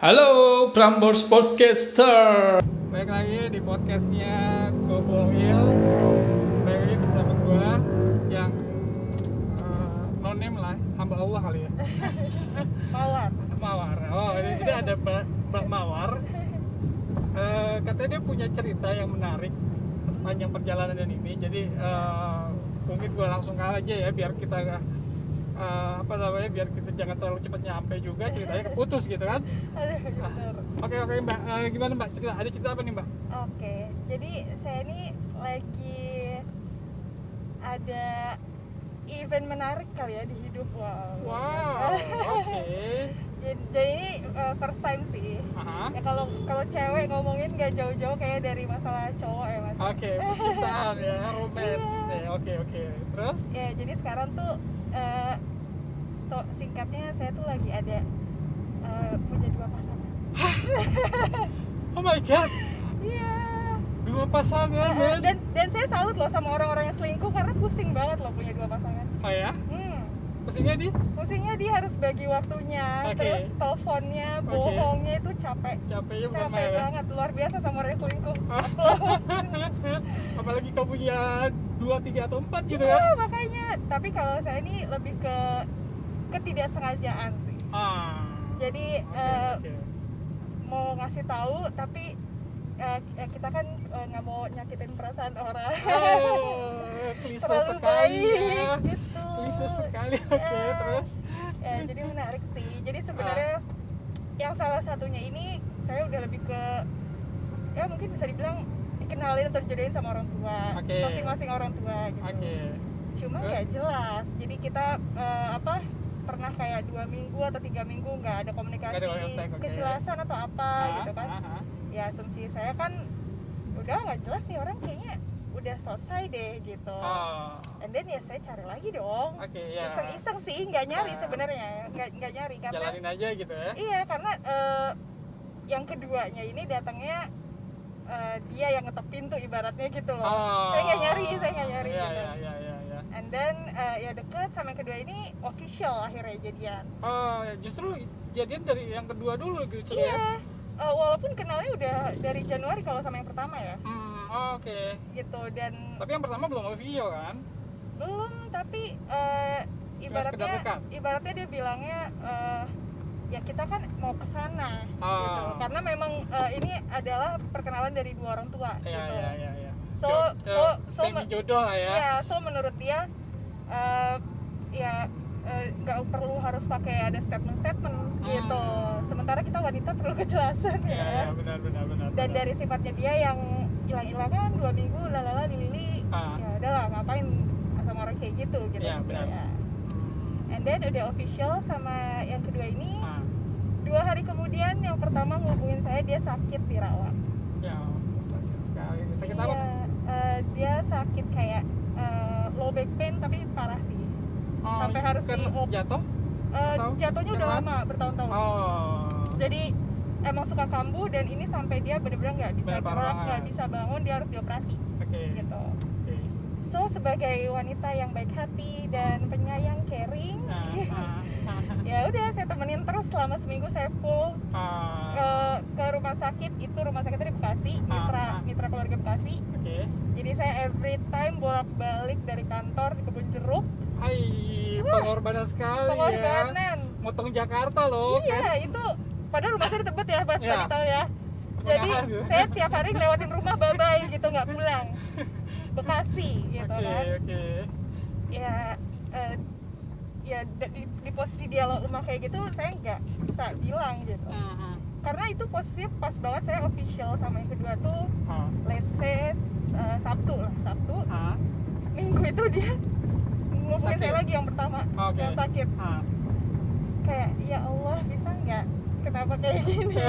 Halo Prambors Podcaster. Baik lagi di podcastnya Goboil. Baik lagi bersama gue yang uh, no name lah, hamba Allah kali ya. Mawar. Mawar. Oh, ini jadi ada Mbak, Mbak Mawar. Eh, katanya dia punya cerita yang menarik sepanjang perjalanan ini. Jadi eh, mungkin gue langsung kalah aja ya biar kita eh, apa namanya biar kita jangan terlalu cepat nyampe juga ceritanya keputus gitu kan. Aduh, bener. Oke oke Mbak, Eh, gimana Mbak cerita? Ada cerita apa nih Mbak? Oke, jadi saya ini lagi ada event menarik kali ya di hidup. Wow. Wow, oke. Jadi, jadi ini uh, first time sih. Aha. Ya kalau kalau cewek ngomongin gak jauh-jauh kayak dari masalah cowok ya mas. Oke, percintaan ya, romance Iya. Oke oke. Terus? Ya jadi sekarang tuh uh, sto- singkatnya saya tuh lagi ada uh, punya dua pasangan. Oh my god, Iya. dua pasangan Uh, dan dan saya salut loh sama orang-orang yang selingkuh karena pusing banget loh punya dua pasangan. Oh ya, Hmm, pusingnya di pusingnya dia harus bagi waktunya, Oke. terus teleponnya, bohongnya itu capek, capeknya bukan capek main. ya? banget, luar biasa sama orang yang selingkuh. Apalagi kau punya dua, tiga atau empat gitu Iya, kan? makanya. Tapi kalau saya ini lebih ke ketidaksengajaan sih. Ah. Jadi Oke, eh, oke. mau ngasih tahu, tapi eh, kita kan nggak mau nyakitin perasaan orang. Oh, klise Terlalu sekali baik ya. gitu. Klise sekali. Oke, Ya. terus? ya jadi menarik sih jadi sebenarnya yang salah satunya ini saya udah lebih ke ya mungkin bisa dibilang dikenalin atau dijodohin sama orang tua masing-masing orang tua gitu Oke. cuma nggak jelas jadi kita eh, apa pernah kayak dua minggu atau tiga minggu nggak ada komunikasi Nggak ada kontak, oke. kejelasan atau apa Ah, gitu kan ah, ah. ya asumsi saya kan udah nggak jelas nih orang kayaknya udah selesai deh gitu Oh, and then ya saya cari lagi dong Oke, ya. iseng-iseng sih nggak nyari Ah. sebenarnya nggak nggak nyari karena Jalanin aja gitu ya. iya karena eh, yang keduanya ini datangnya eh, dia yang ngetok pintu ibaratnya gitu loh Oh. saya nggak nyari saya nggak nyari Iya, gitu iya, iya, iya, then eh, ya deket sama yang kedua ini official akhirnya jadian Oh, justru jadian dari yang kedua dulu gitu ya. iya Eh, walaupun kenalnya udah dari Januari kalau sama yang pertama ya Hmm, oh, oke. gitu dan Tapi yang pertama belum official kan? belum tapi sekedar ibaratnya ibaratnya dia bilangnya eh, ya kita kan mau ke sana Ah. gitu karena memang eh, ini adalah perkenalan dari dua orang tua Iya, gitu iya, iya, So- so- eh, so- semi jodoh lah ya. ya so menurut dia eh, ya eh, nggak perlu harus pakai ada statement-statement gitu sementara kita wanita perlu kejelasan Iya, ya iya, benar, benar, benar. dan benar. dari sifatnya dia yang hilang-hilangan dua minggu lalala lili Ah. ya udahlah ngapain sama orang kayak gitu gitu gitu benar. ya Hmm, and then udah official sama yang kedua ini ah. dua hari kemudian yang pertama ngubungin saya dia sakit dirawat Ya, kasihan sekali. Sakit iya, apa? Eh, dia sakit kayak eh, low back pain tapi parah sih Oh, sampai harus kan di-op. jatuh? Atau jatuhnya udah lama bertahun-tahun Oh. jadi emang suka kambuh dan ini sampai dia bener-bener nggak bisa Bener, gerak nggak bisa bangun dia harus dioperasi Oke. gitu. So sebagai wanita yang baik hati dan penyayang caring Ah, ah, ya udah saya temenin terus selama seminggu saya full ah. ke, ke rumah sakit itu rumah sakitnya di Bekasi mitra mitra keluarga Bekasi Oke. jadi saya every time bolak-balik dari kantor di kebun jeruk Hai, pengorbanan sekali ya. pengorbanan Motong Jakarta loh. kan? iya itu padahal rumah saya di Tebet ya pas tadi tahu ya jadi gitu. saya tiap hari ngelewatin rumah bye gitu nggak pulang Bekasi gitu Oke, kan oke. ya eh, ya di, di posisi dia lemah kayak gitu saya nggak bisa bilang gitu Mhm. karena itu posisinya pas banget saya official sama yang kedua tuh Ah, let's say eh, Sabtu lah Sabtu ah, minggu itu dia ngubungin Sakit? saya lagi yang pertama Oke. yang sakit ah. kayak ya Allah bisa kenapa kayak gini gitu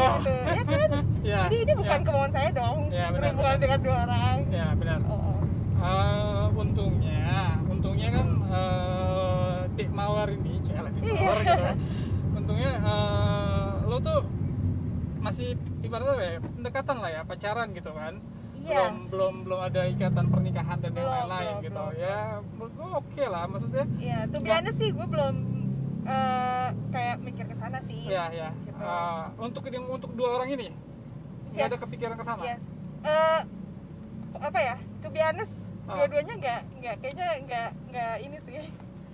ya kan Ya, jadi ini bukan ya. kemauan saya dong Ya, benar, berhubungan benar. dengan dua orang Ya, benar. oh, Eh, untungnya, untungnya kan eh, Dik Mawar ini, cila Dik Iya. Mawar gitu ya. Untungnya eh, lo tuh masih ibaratnya apa ya, pendekatan lah ya, pacaran gitu kan. iya Belum belum belum ada ikatan pernikahan dan yang lain-lain gitu. belum. Ya, menurut gue oke lah maksudnya. ya tuh biasanya sih gue belum eh, kayak mikir ke sana sih ya ya Gitu. Eh, untuk yang untuk dua orang ini nggak ada Yes. kepikiran ke sana Yes. Eh, apa ya? To be honest, Ah. dua-duanya nggak nggak kayaknya nggak nggak ini sih.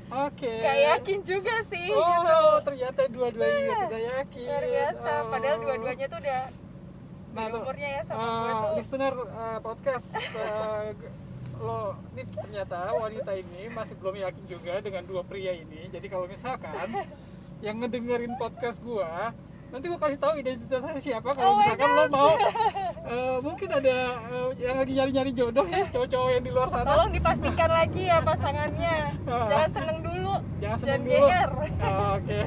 oke Nggak yakin juga sih oh gitu. ternyata dua-duanya Iya. tidak yakin Luar biasa. Oh. Padahal dua-duanya tuh udah Nah, tuh, umurnya ya sama eh, gue tuh. listener eh, podcast g- lo ini ternyata wanita ini masih belum yakin juga dengan dua pria ini jadi kalau misalkan yang ngedengerin podcast gua nanti gua kasih tahu identitasnya siapa kalau Oh misalkan lo mau eh, mungkin ada eh, yang lagi nyari-nyari jodoh ya cowok-cowok yang di luar sana Tolong dipastikan lagi ya pasangannya. Ah. Jangan seneng dulu. jangan seneng Jangan dulu GR. Ah, oke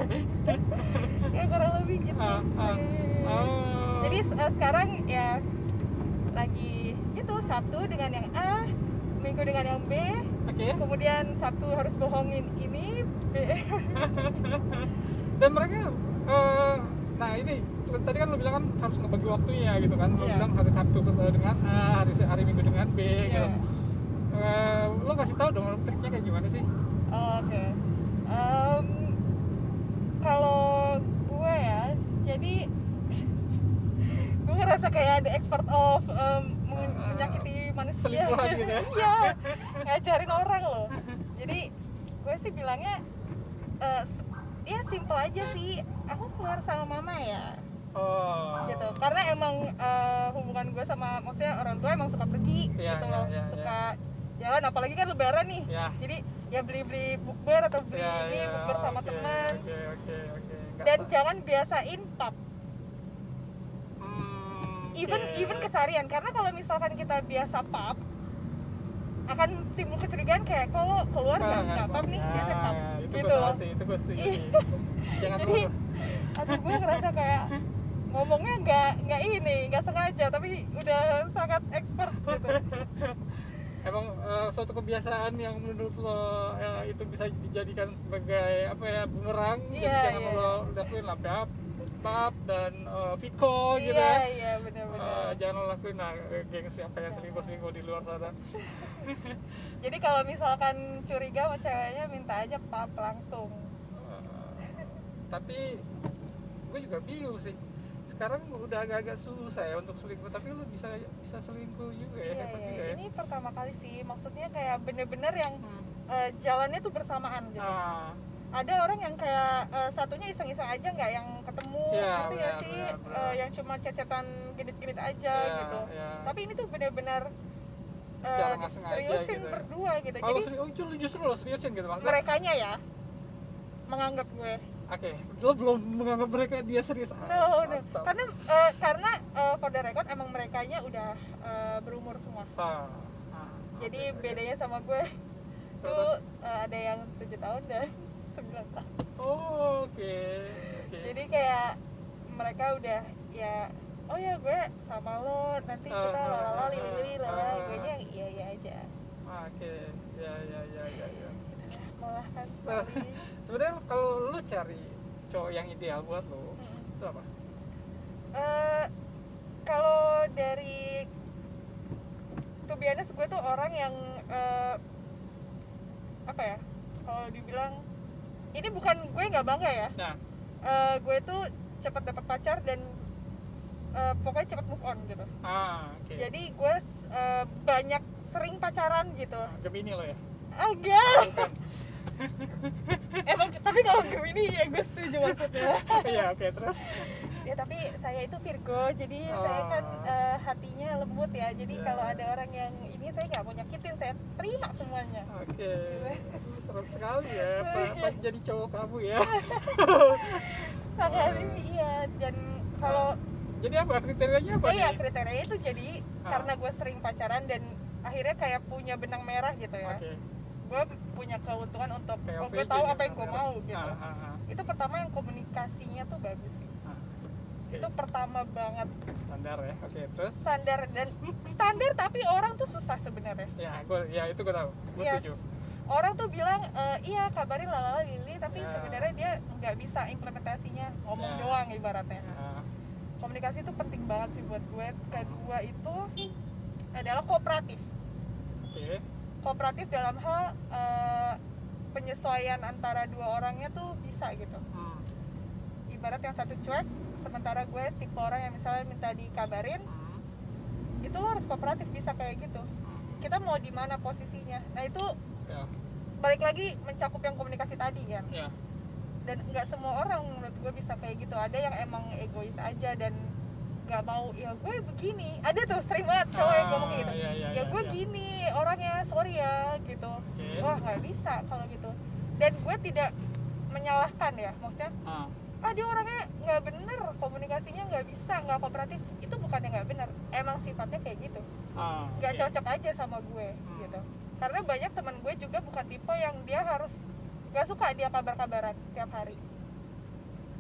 Ya kurang lebih gitu ah. sih. Oh. Jadi eh, sekarang ya lagi gitu Sabtu dengan yang A, Minggu dengan yang B, oke kemudian Sabtu harus bohongin ini B. dan mereka eh, nah ini tadi kan lo bilang kan harus ngebagi waktunya gitu kan lo Iya. bilang hari Sabtu ketemu dengan A hari hari Minggu dengan B gitu Iya. Eh, lo kasih tahu dong triknya kayak gimana sih Oke. Em, kalau gue ya, jadi gue ngerasa kayak ada expert of Ah, menyakiti manusia. selingkuhan gitu ya? Iya, ngajarin orang loh. Jadi gue sih bilangnya, eh, s- ya simple aja sih. Aku keluar sama mama ya, oh. Gitu. Karena emang eh, hubungan gue sama, maksudnya orang tua emang suka pergi, Iya, gitu iya, loh, iya, suka jalan. Apalagi kan lebaran nih. Ya jadi ya beli-beli bukber atau beli ya, ini ya, bukber sama oke, teman. oke oke oke. Nggak dan jangan biasain pub Hmm, even oke. even kesarian karena kalau misalkan kita biasa pub akan timbul kecurigaan kayak kalau keluar nggak Ah, nggak pub nih? ya, biasa pub itu gitu loh. sih itu gue setuju Iya. jangan jadi aduh gue ngerasa kayak ngomongnya nggak nggak ini nggak sengaja tapi udah sangat expert gitu Emang eh, suatu kebiasaan yang menurut lo eh, itu bisa dijadikan sebagai apa ya bumerang jadi Iya, jangan iya. lo lakuin lah pap, pap dan eh, Viko gitu iya ya. iya benar-benar Eh, jangan lo lakuin lah eh, geng siapa yang selingkuh selingkuh di luar sana. jadi kalau misalkan curiga sama ceweknya minta aja pub langsung Eh, tapi gue juga bingung sih. Sekarang udah agak-agak susah ya untuk selingkuh, tapi lo bisa bisa selingkuh juga ya, iya hebat iya juga ya. ini pertama kali sih maksudnya kayak bener-bener yang Hmm. eh, jalannya tuh bersamaan gitu Ah, ada orang yang kayak eh, satunya iseng-iseng aja nggak yang ketemu Iya, ngerti nggak benar, sih. Eh, yang cuma cecetan genit-genit aja ya, gitu ya. tapi ini tuh bener-bener Secara sengaja seriusin gitu ya. berdua gitu Kalau jadi seri- oh, justru, lo seriusin gitu maksudnya. merekanya ya menganggap gue Oke, lo belum menganggap mereka dia serius. No, no. mantap. karena eh, karena eh, for the record emang merekanya udah eh, berumur semua Ah, ah, jadi oke. bedanya sama gue tuh eh, ada yang tujuh tahun dan 9 tahun Oh, oke. oke. jadi kayak mereka udah ya oh ya gue sama lo nanti kita Ah, lalala ah, lili lili ah. gue nya iya iya aja Oke, ya ya ya ya ya. malah kan Se- sekali. Sebenarnya kalau lo cari cowok yang ideal buat lo, Hmm. itu apa? Eh, kalau dari tuh biasanya gue tuh orang yang eh, apa ya kalau dibilang ini bukan gue nggak bangga ya Nah, Eh, gue tuh cepat dapat pacar dan eh, pokoknya cepat move on gitu ah, oke. jadi gue eh, banyak sering pacaran gitu Ah, Gemini lo ya? Agak emang tapi kalau Gemini ya gue setuju maksudnya Iya, oke. Terus? ya tapi saya itu Virgo jadi Oh. saya kan eh, hatinya lembut ya jadi Ya. kalau ada orang yang ini saya nggak mau nyakitin saya terima semuanya Oke. Aduh, Serem sekali ya. Apa, apa jadi cowok kamu ya? sangat ini iya dan kalau Jadi apa kriterianya apa iya nih? kriterianya itu jadi Ah. karena gue sering pacaran dan akhirnya kayak punya benang merah gitu ya Oke. Gue punya keuntungan untuk POV oh, gue tahu gitu apa yang gue ya. mau gitu Ah, ah, ah. itu pertama yang komunikasinya tuh bagus sih Ah, oke. itu pertama banget standar ya. Oke, terus? standar dan standar tapi orang tuh susah sebenarnya Ya, gua ya itu gue tahu. Gue Yes. setuju. orang tuh bilang "Eh, iya kabarin lalala lili tapi Ya. sebenarnya dia nggak bisa implementasinya ngomong Ya. doang ibaratnya Ah, komunikasi itu penting banget sih buat gue kedua itu adalah kooperatif Oke. Kooperatif dalam hal eh, penyesuaian antara dua orangnya tuh bisa gitu Hmm. ibarat yang satu cuek sementara gue tipe orang yang misalnya minta dikabarin Hmm. itu lo harus kooperatif bisa kayak gitu Hmm. kita mau di mana posisinya nah itu Ya. balik lagi mencakup yang komunikasi tadi kan Ya. dan nggak semua orang menurut gue bisa kayak gitu ada yang emang egois aja dan nggak mau ya gue begini ada tuh sering banget cowok yang ngomong gitu Ah, iya, iya, ya iya, gue iya. gini orangnya sorry ya gitu Oke. wah nggak bisa kalau gitu dan gue tidak menyalahkan ya maksudnya Ah. ah dia orangnya nggak bener komunikasinya nggak bisa nggak kooperatif itu bukannya nggak bener emang sifatnya kayak gitu Ah, nggak oke. cocok aja sama gue Hmm. gitu karena banyak teman gue juga bukan tipe yang dia harus nggak suka dia kabar-kabaran tiap hari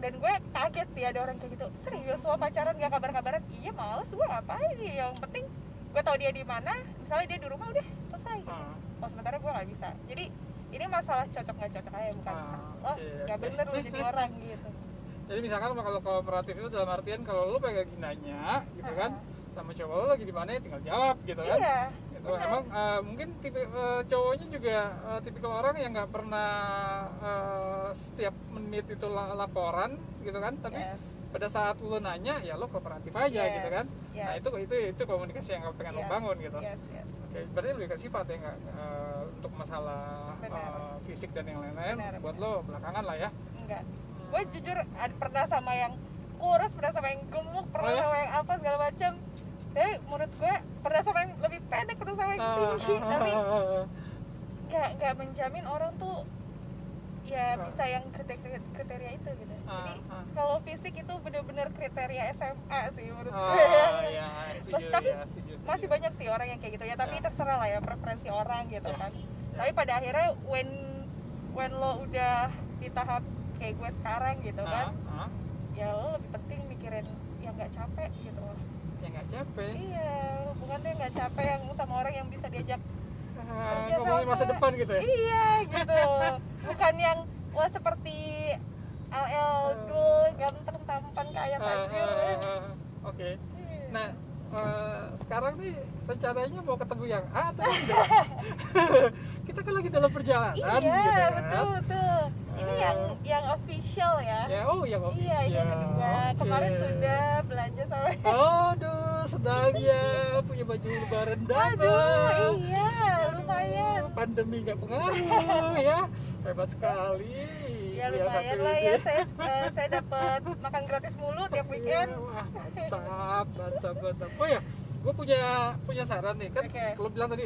dan gue kaget sih ada orang kayak gitu. Serius lo pacaran gak kabar-kabaran? Iya males gue ngapain ya yang penting gue tahu dia di mana misalnya dia di rumah udah selesai. Ah. oh sementara gue nggak bisa. Jadi ini masalah cocok nggak cocok aja bukan Ah, oh nggak bener lo jadi orang gitu. Jadi misalkan kalau kooperatif itu dalam artian kalau lu pengen nanya gitu kan sama cowok lu lagi di mana ya tinggal jawab gitu kan. iya Gitu. benar. Emang eh, mungkin tipe eh, cowoknya juga eh, tipikal orang yang nggak pernah eh, setiap menit itu la- laporan gitu kan, tapi Yes. pada saat lu nanya ya lu kooperatif aja Yes, gitu kan. Nah yes. itu itu itu komunikasi yang pengen lu Yes, bangun gitu. yes, yes. Oke, berarti lebih ke sifat ya nggak eh, untuk masalah Benar. eh, fisik dan yang lain-lain Benar, buat benar. lo belakangan lah ya. enggak gue jujur ad- pernah sama yang kurus pernah sama yang gemuk pernah Oh, ya? sama yang apa segala macam tapi menurut gue pernah sama yang lebih pendek yang tinggi tapi nggak nggak menjamin orang tuh ya bisa yang kriteria kriteria itu gitu jadi kalau fisik itu bener-bener kriteria SMA sih menurut Oh, gue setuju, tapi ya, setuju, setuju. masih banyak sih orang yang kayak gitu ya tapi Ya. terserah lah ya preferensi orang gitu Ya. kan Ya. tapi pada akhirnya when when lo udah di tahap kayak gue sekarang gitu kan ya lo lebih penting mikirin yang nggak capek gitu loh ya nggak capek iya hubungannya nggak capek yang sama orang yang bisa diajak Ah, kerja ngomongin masa sama. depan gitu ya iya gitu bukan yang wah seperti LL dul ganteng tampan kaya Ah, tajir ah, ah, ah. oke Iya. nah eh, sekarang nih rencananya mau ketemu yang A atau yang B kita kan lagi dalam perjalanan iya gitu kan. betul betul ini Eh. yang yang official ya ya oh yang official iya ini yang kedua kemarin Oke. sudah belanja sama sedang ya punya baju lebaran double. aduh iya lumayan Pandemi nggak pengaruh ya, hebat sekali. ya Iya, lumayan satu lah ya saya eh, saya dapat makan gratis mulu tiap weekend Iya, Wah, mantap, mantap, mantap. Oh ya, gue punya punya saran nih kan. Oke. Kalau bilang tadi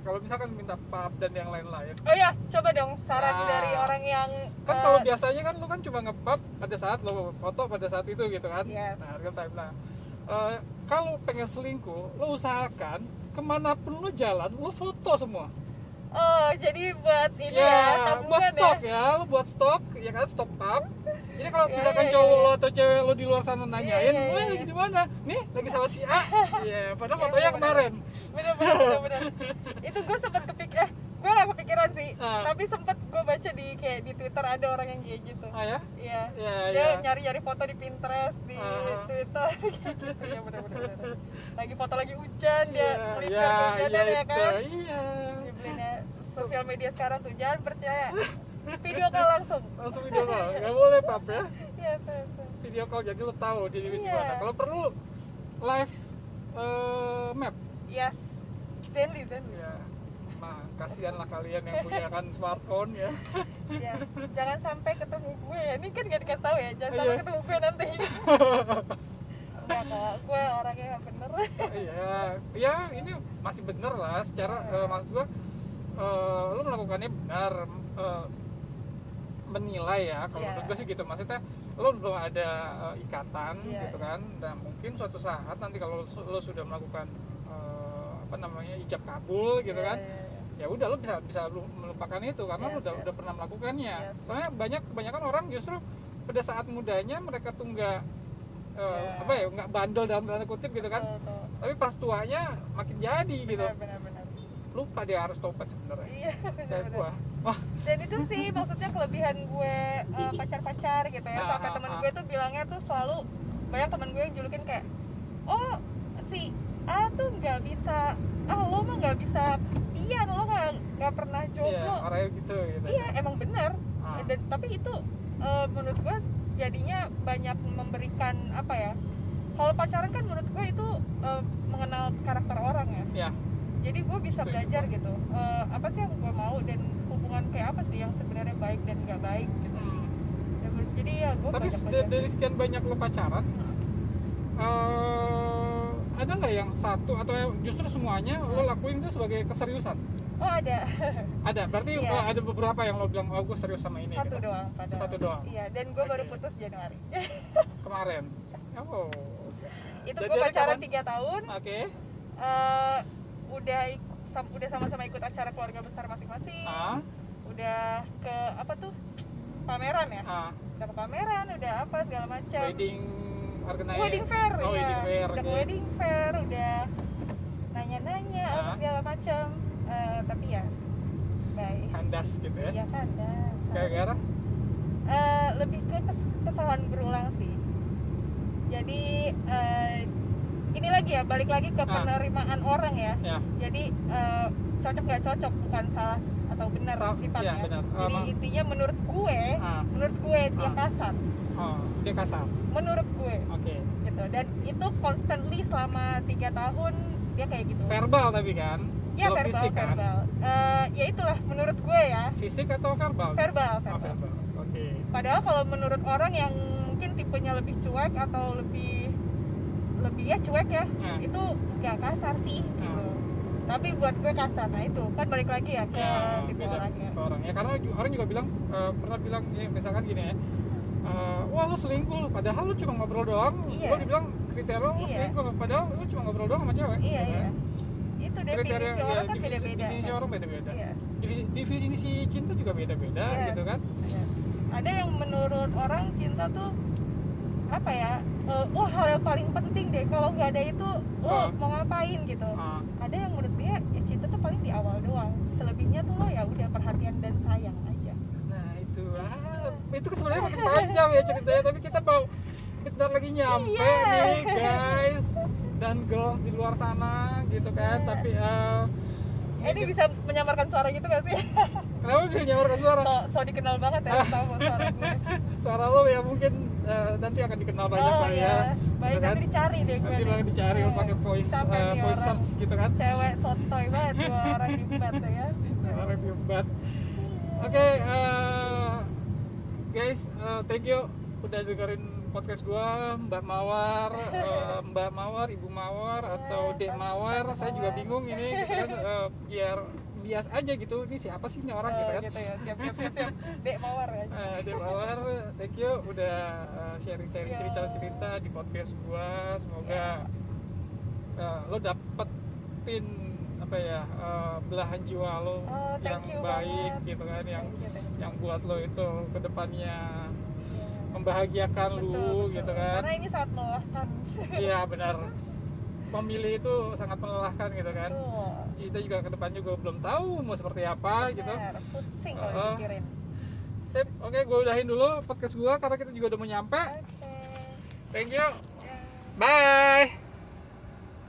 kalau misalkan minta pub dan yang lain-lain. oh ya coba dong saran Ah. dari orang yang Kan eh, kalau biasanya kan lu kan cuma nge-pub pada saat lo foto pada saat itu gitu kan. Yes. Nah, real time. Nah, eh, kalau pengen selingkuh, lo usahakan ke mana pun lo jalan, lo foto semua. oh jadi buat ini ya, ya, buat tabungan stok ya ya. lo buat stok, ya kan stok pub. Jadi kalau Ya, misalkan ya, cowok ya. lo atau cewek lo di luar sana nanyain, Ya, ya, "Lo ya, lagi ya. di mana? Nih, lagi sama si A. Iya, padahal Ya, fotonya kemarin. bener bener bener, bener. itu gue sempet kepik eh gue gak kepikiran sih Ah. tapi sempet gue baca di kayak di twitter ada orang yang kayak gitu Ah ya? iya Ya, dia ya. nyari nyari foto di pinterest di Ah. twitter kayak gitu ya bener. lagi foto lagi hujan dia Iya, melipir iya, iya ya itu. kan Iya. Dibelinya sosial media sekarang tuh jangan percaya video call langsung Langsung video call. Gak boleh pub ya. iya. Video call jadi lo tahu dia di mana. Kalau perlu live eh, map. yes Zenly Zenly Ya. Nah, kasihan lah kalian yang punya kan smartphone ya. ya jangan sampai ketemu gue ya ini kan gak dikasih tahu ya jangan sampai Iya. ketemu gue nanti Enggak kok, gue orangnya gak bener Iya, ya ini masih bener lah. Secara eh, maksud gua, eh, lo melakukannya benar, eh, menilai ya. Kalau Iya. menurut gua sih gitu. Maksudnya lo belum ada eh, ikatan Iya, gitu kan, dan mungkin suatu saat nanti kalau lo, lo sudah melakukan eh, apa namanya ijab kabul gitu kan, Iya, iya, iya. Ya udah lo bisa bisa lu melupakan itu karena lo Yes, udah yes. udah pernah melakukannya. Yes. Soalnya banyak kebanyakan orang justru pada saat mudanya mereka tuh nggak eh, Iya. apa ya nggak bandel dalam tanda kutip gitu kan Betul, betul. tapi pas tuanya makin jadi gitu benar benar benar lupa dia harus tobat sebenarnya iya benar benar gua wah dan itu sih maksudnya kelebihan gue eh, pacar-pacar gitu ya Ah, sampai ah, temen ah. gue tuh bilangnya tuh selalu banyak temen gue yang julukin kayak oh si ah tuh nggak bisa ah lo mah nggak bisa kesepian lo nggak nggak pernah iya jomblo. orangnya gitu gitu. Iya emang bener. Ah. dan tapi itu eh, menurut gue jadinya banyak memberikan apa ya kalau pacaran kan menurut gue itu eh, mengenal karakter orang ya. Ya jadi gue bisa Setuju. belajar gitu Eh, apa sih yang gue mau dan hubungan kayak apa sih yang sebenarnya baik dan nggak baik gitu. Hmm. Dan menurut- jadi ya gue tapi dari sekian banyak lo pacaran eh, ada nggak yang satu atau justru semuanya lo lakuin itu sebagai keseriusan? Oh ada. Ada? Berarti Iya. oh, ada beberapa yang lo bilang oh gue serius sama ini satu gitu. doang padahal. Satu doang. iya dan gue baru Oke. putus Januari. Kemarin? Oh. Itu gue pacaran tiga tahun. Oke. Eh udah sam- udah sama-sama ikut acara keluarga besar masing-masing. Ah. Udah ke apa tuh? Pameran ya? Ah. Udah ke pameran udah apa segala macam. Wedding organizer. Wedding fair oh, ya wedding fair udah wedding fair udah nanya-nanya apa Ah. segala macam Eh, tapi ya bye. Kandas gitu ya? Iya kan dasar. gara-gara? Eh, lebih ke kes- kesalahan berulang sih. Jadi eh, ini lagi ya balik lagi ke Ah. penerimaan orang ya. Ya. Jadi eh, cocok nggak cocok bukan salah atau benar Sa- sifatnya. iya, benar. jadi intinya menurut gue ah. menurut gue dia Ah. kasar oh dia kasar? Menurut gue. Oke. Gitu. Dan itu constantly selama tiga tahun dia kayak gitu. Verbal tapi kan? Ya Belum verbal fisik kan? verbal. Eh, ya itulah menurut gue ya. Fisik atau verbal? Verbal oh, verbal. verbal. Oke. Padahal kalau menurut orang yang mungkin tipenya lebih cuek atau lebih lebih ya cuek ya Nah. itu nggak kasar sih gitu. Tapi buat gue kasar. Nah itu. Kan balik lagi ya ke ya, tipe beda orangnya orang. Ya karena orang juga bilang eh, pernah bilang ya, misalkan gini ya eh, wah lu selingkuh padahal lu cuma ngobrol doang Iya. lu dibilang kriteria lu Iya. selingkuh padahal lu cuma ngobrol doang sama cewek iya gitu iya kan. itu kriteria definisi ya, orang kan definisi- beda-beda definisi orang beda-beda iya Definisi- cinta juga beda-beda Yes. gitu kan Ada. ada yang menurut orang cinta tuh apa ya eh, wah hal yang paling penting deh kalau nggak ada itu lo Ah. mau ngapain gitu Ah, ada yang menurut dia ya cinta tuh paling di awal doang selebihnya tuh lo ya udah perhatian dan sayang aja nah itu ah, itu sebenarnya makin panjang ya ceritanya tapi kita mau bentar lagi nyampe Iya. nih guys dan girls di luar sana gitu kan Iya. tapi eh, ini bisa menyamarkan suara gitu gak sih kenapa bisa nyamarkan suara so, so dikenal banget ya tahu suara gue suara lo ya mungkin eh, nanti akan dikenal banyak oh iya ya baik Gitu kan? nanti dicari deh gue nanti nih. dicari Eh, pakai voice nih voice orang. search gitu kan cewek sotoy banget gua orang hebat ya review bat oke eh, guys eh, thank you udah dengerin podcast gua Mbak Mawar eh, Mbak Mawar Ibu Mawar atau Dek Mawar saya juga bingung ini gitu kan eh, biar bias aja gitu ini siapa sih ini orang gitu kan gitu ya siap siap siap siap dek mawar ya Eh, Dek Mawar thank you udah eh, sharing-sharing Iya. cerita-cerita di podcast gua semoga eh, lo dapetin apa ya eh, belahan jiwa lo Oh, yang baik banget. gitu kan yang Thank you, thank you. Yang buat lo itu ke depannya membahagiakan Betul, lu betul. gitu kan. Karena ini sangat melelahkan. Iya benar. Memilih itu sangat melelahkan gitu kan. Betul. kita juga ke depannya juga belum tahu mau seperti apa gitu. Benar, pusing kalau Uh-uh. dipikirin. Sip oke gue udahin dulu podcast gua karena kita juga udah mau nyampe. Oke. Thank you. Ya. bye